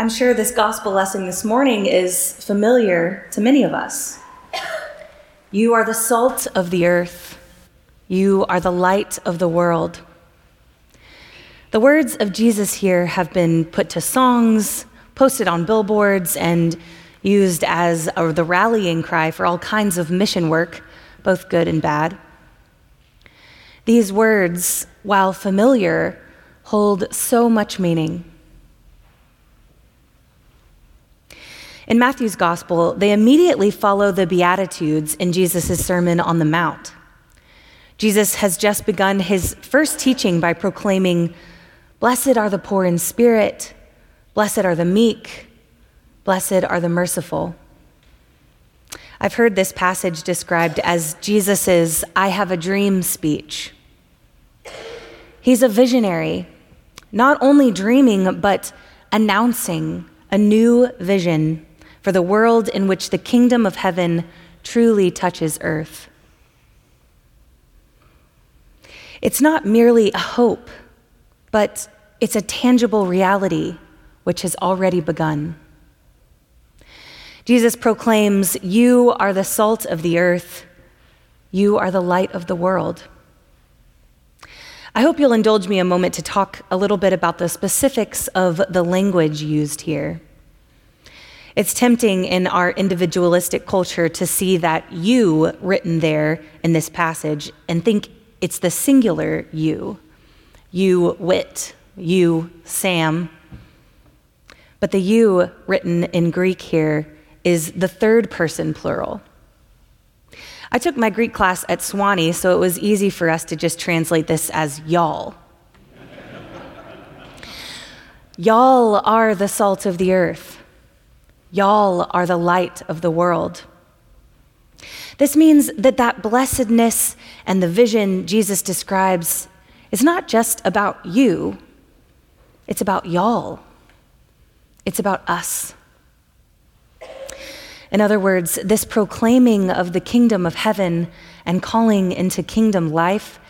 I'm sure this gospel lesson this morning is familiar to many of us. You are the salt of the earth, you are the light of the world. The words of Jesus here have been put to songs, posted on billboards, and used as a, the rallying cry for all kinds of mission work, both good and bad. These words, while familiar, hold so much meaning. In Matthew's gospel, they immediately follow the Beatitudes in Jesus' Sermon on the Mount. Jesus has just begun his first teaching by proclaiming, Blessed are the poor in spirit, blessed are the meek, blessed are the merciful. I've heard this passage described as Jesus' I have a dream speech. He's a visionary, not only dreaming, but announcing a new vision for the world in which the kingdom of heaven truly touches earth. It's not merely a hope, but it's a tangible reality which has already begun. Jesus proclaims, You are the salt of the earth, you are the light of the world. I hope you'll indulge me a moment to talk a little bit about the specifics of the language used here. It's tempting in our individualistic culture to see that you written there in this passage and think it's the singular you. You, Wit, you, Sam. But the you written in Greek here is the third person plural. I took my Greek class at Sewanee, so it was easy for us to just translate this as y'all. y'all are the salt of the earth. Y'all are the light of the world. This means that that blessedness and the vision Jesus describes is not just about you, it's about y'all. It's about us. In other words, this proclaiming of the kingdom of heaven and calling into kingdom life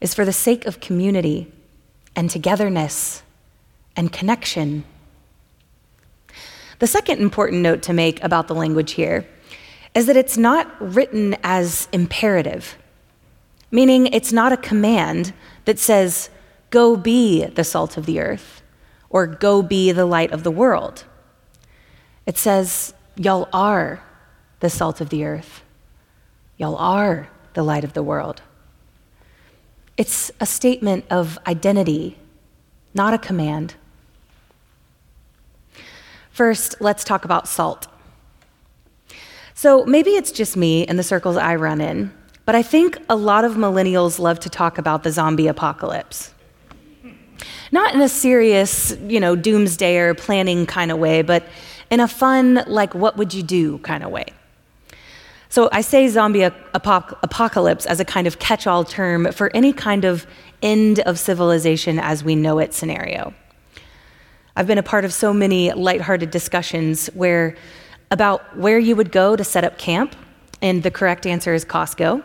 is for the sake of community and togetherness and connection the second important note to make about the language here is that it's not written as imperative, meaning it's not a command that says, go be the salt of the earth or go be the light of the world. It says, y'all are the salt of the earth. Y'all are the light of the world. It's a statement of identity, not a command. First, let's talk about salt. So maybe it's just me and the circles I run in, but I think a lot of millennials love to talk about the zombie apocalypse. Not in a serious, you know, doomsday or planning kind of way, but in a fun, like, what would you do kind of way. So I say zombie apocalypse as a kind of catch all term for any kind of end of civilization as we know it scenario. I've been a part of so many lighthearted discussions where about where you would go to set up camp, and the correct answer is Costco.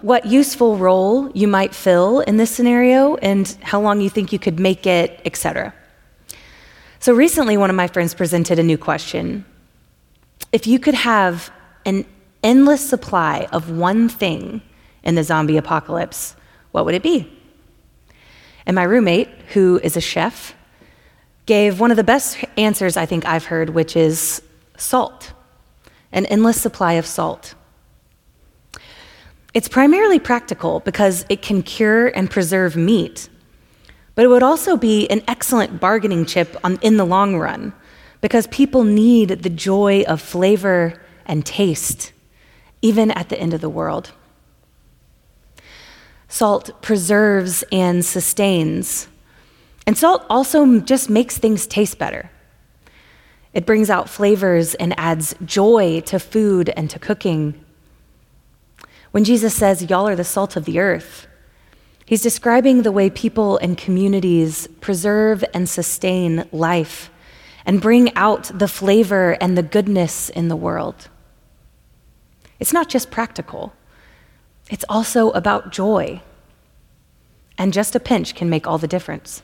What useful role you might fill in this scenario, and how long you think you could make it, etc. So recently, one of my friends presented a new question. If you could have an endless supply of one thing in the zombie apocalypse, what would it be? And my roommate, who is a chef, gave one of the best answers I think I've heard, which is salt, an endless supply of salt. It's primarily practical because it can cure and preserve meat, but it would also be an excellent bargaining chip on, in the long run because people need the joy of flavor and taste, even at the end of the world. Salt preserves and sustains. And salt also just makes things taste better. It brings out flavors and adds joy to food and to cooking. When Jesus says, Y'all are the salt of the earth, he's describing the way people and communities preserve and sustain life and bring out the flavor and the goodness in the world. It's not just practical, it's also about joy. And just a pinch can make all the difference.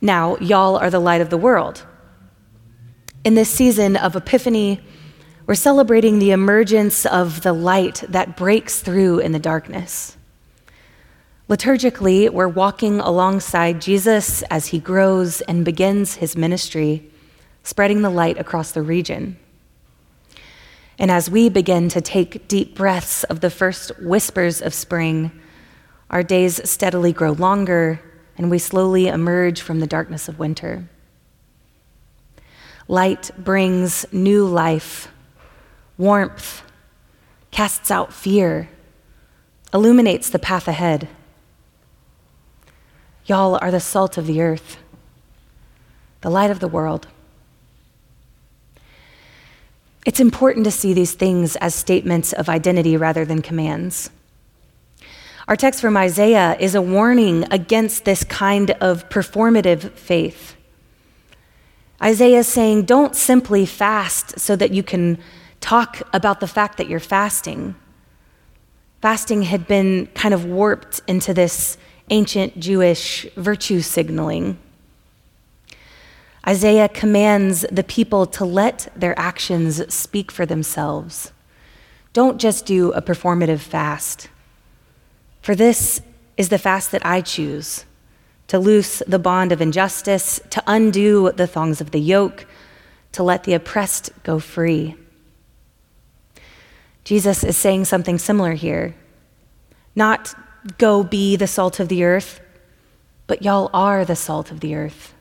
Now, y'all are the light of the world. In this season of Epiphany, we're celebrating the emergence of the light that breaks through in the darkness. Liturgically, we're walking alongside Jesus as he grows and begins his ministry, spreading the light across the region. And as we begin to take deep breaths of the first whispers of spring, our days steadily grow longer and we slowly emerge from the darkness of winter. Light brings new life, warmth, casts out fear, illuminates the path ahead. Y'all are the salt of the earth, the light of the world. It's important to see these things as statements of identity rather than commands. Our text from Isaiah is a warning against this kind of performative faith. Isaiah is saying, don't simply fast so that you can talk about the fact that you're fasting. Fasting had been kind of warped into this ancient Jewish virtue signaling. Isaiah commands the people to let their actions speak for themselves. Don't just do a performative fast. For this is the fast that I choose to loose the bond of injustice, to undo the thongs of the yoke, to let the oppressed go free. Jesus is saying something similar here. Not go be the salt of the earth, but y'all are the salt of the earth.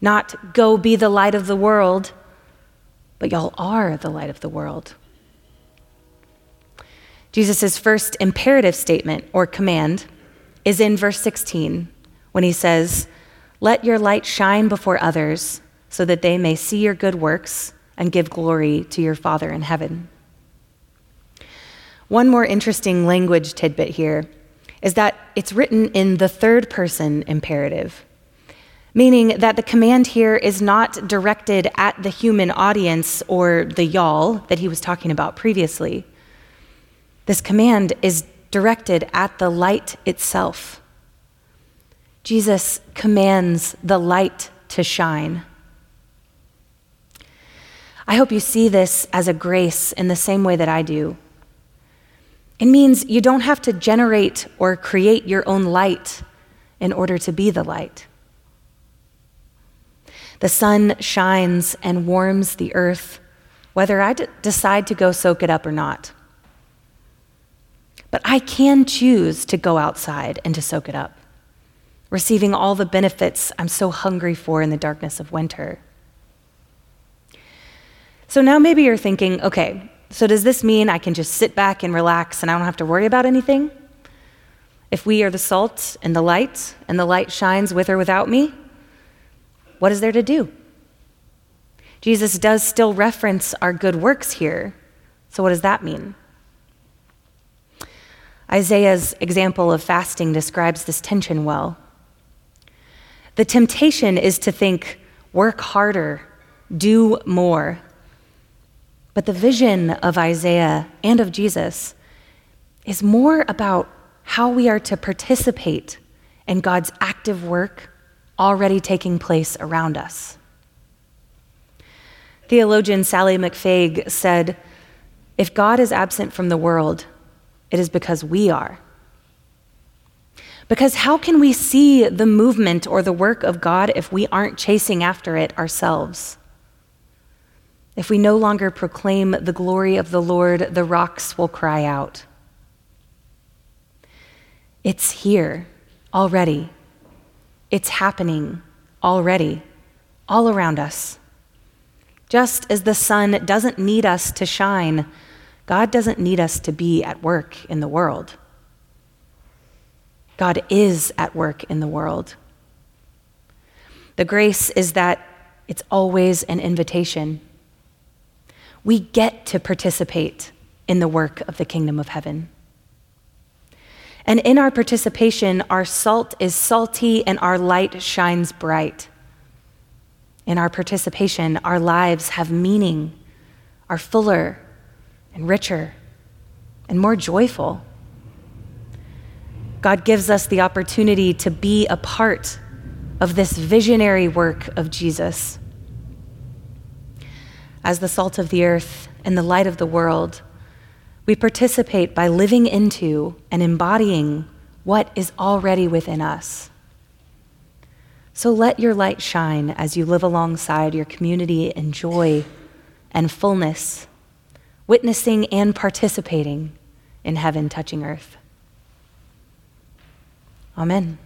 Not go be the light of the world, but y'all are the light of the world. Jesus' first imperative statement or command is in verse 16 when he says, Let your light shine before others so that they may see your good works and give glory to your Father in heaven. One more interesting language tidbit here is that it's written in the third person imperative meaning that the command here is not directed at the human audience or the y'all that he was talking about previously. This command is directed at the light itself. Jesus commands the light to shine. I hope you see this as a grace in the same way that I do. It means you don't have to generate or create your own light in order to be the light. The sun shines and warms the earth, whether I d- decide to go soak it up or not. But I can choose to go outside and to soak it up, receiving all the benefits I'm so hungry for in the darkness of winter. So now maybe you're thinking, okay, so does this mean I can just sit back and relax and I don't have to worry about anything? If we are the salt and the light, and the light shines with or without me, what is there to do? Jesus does still reference our good works here. So, what does that mean? Isaiah's example of fasting describes this tension well. The temptation is to think, work harder, do more. But the vision of Isaiah and of Jesus is more about how we are to participate in God's active work already taking place around us. Theologian Sallie McFague said, If God is absent from the world, it is because we are. Because how can we see the movement or the work of God if we aren't chasing after it ourselves? If we no longer proclaim the glory of the Lord, the rocks will cry out. It's here already. It's happening already, all around us. Just as the sun doesn't need us to shine, God doesn't need us to be at work in the world. God is at work in the world. The grace is that it's always an invitation. We get to participate in the work of the kingdom of heaven. And in our participation, our salt is salty and our light shines bright. In our participation, our lives have meaning, are fuller and richer and more joyful. God gives us the opportunity to be a part of this visionary work of Jesus. As the salt of the earth and the light of the world, we participate by living into and embodying what is already within us. So let your light shine as you live alongside your community in joy and fullness, witnessing and participating in heaven touching earth. Amen.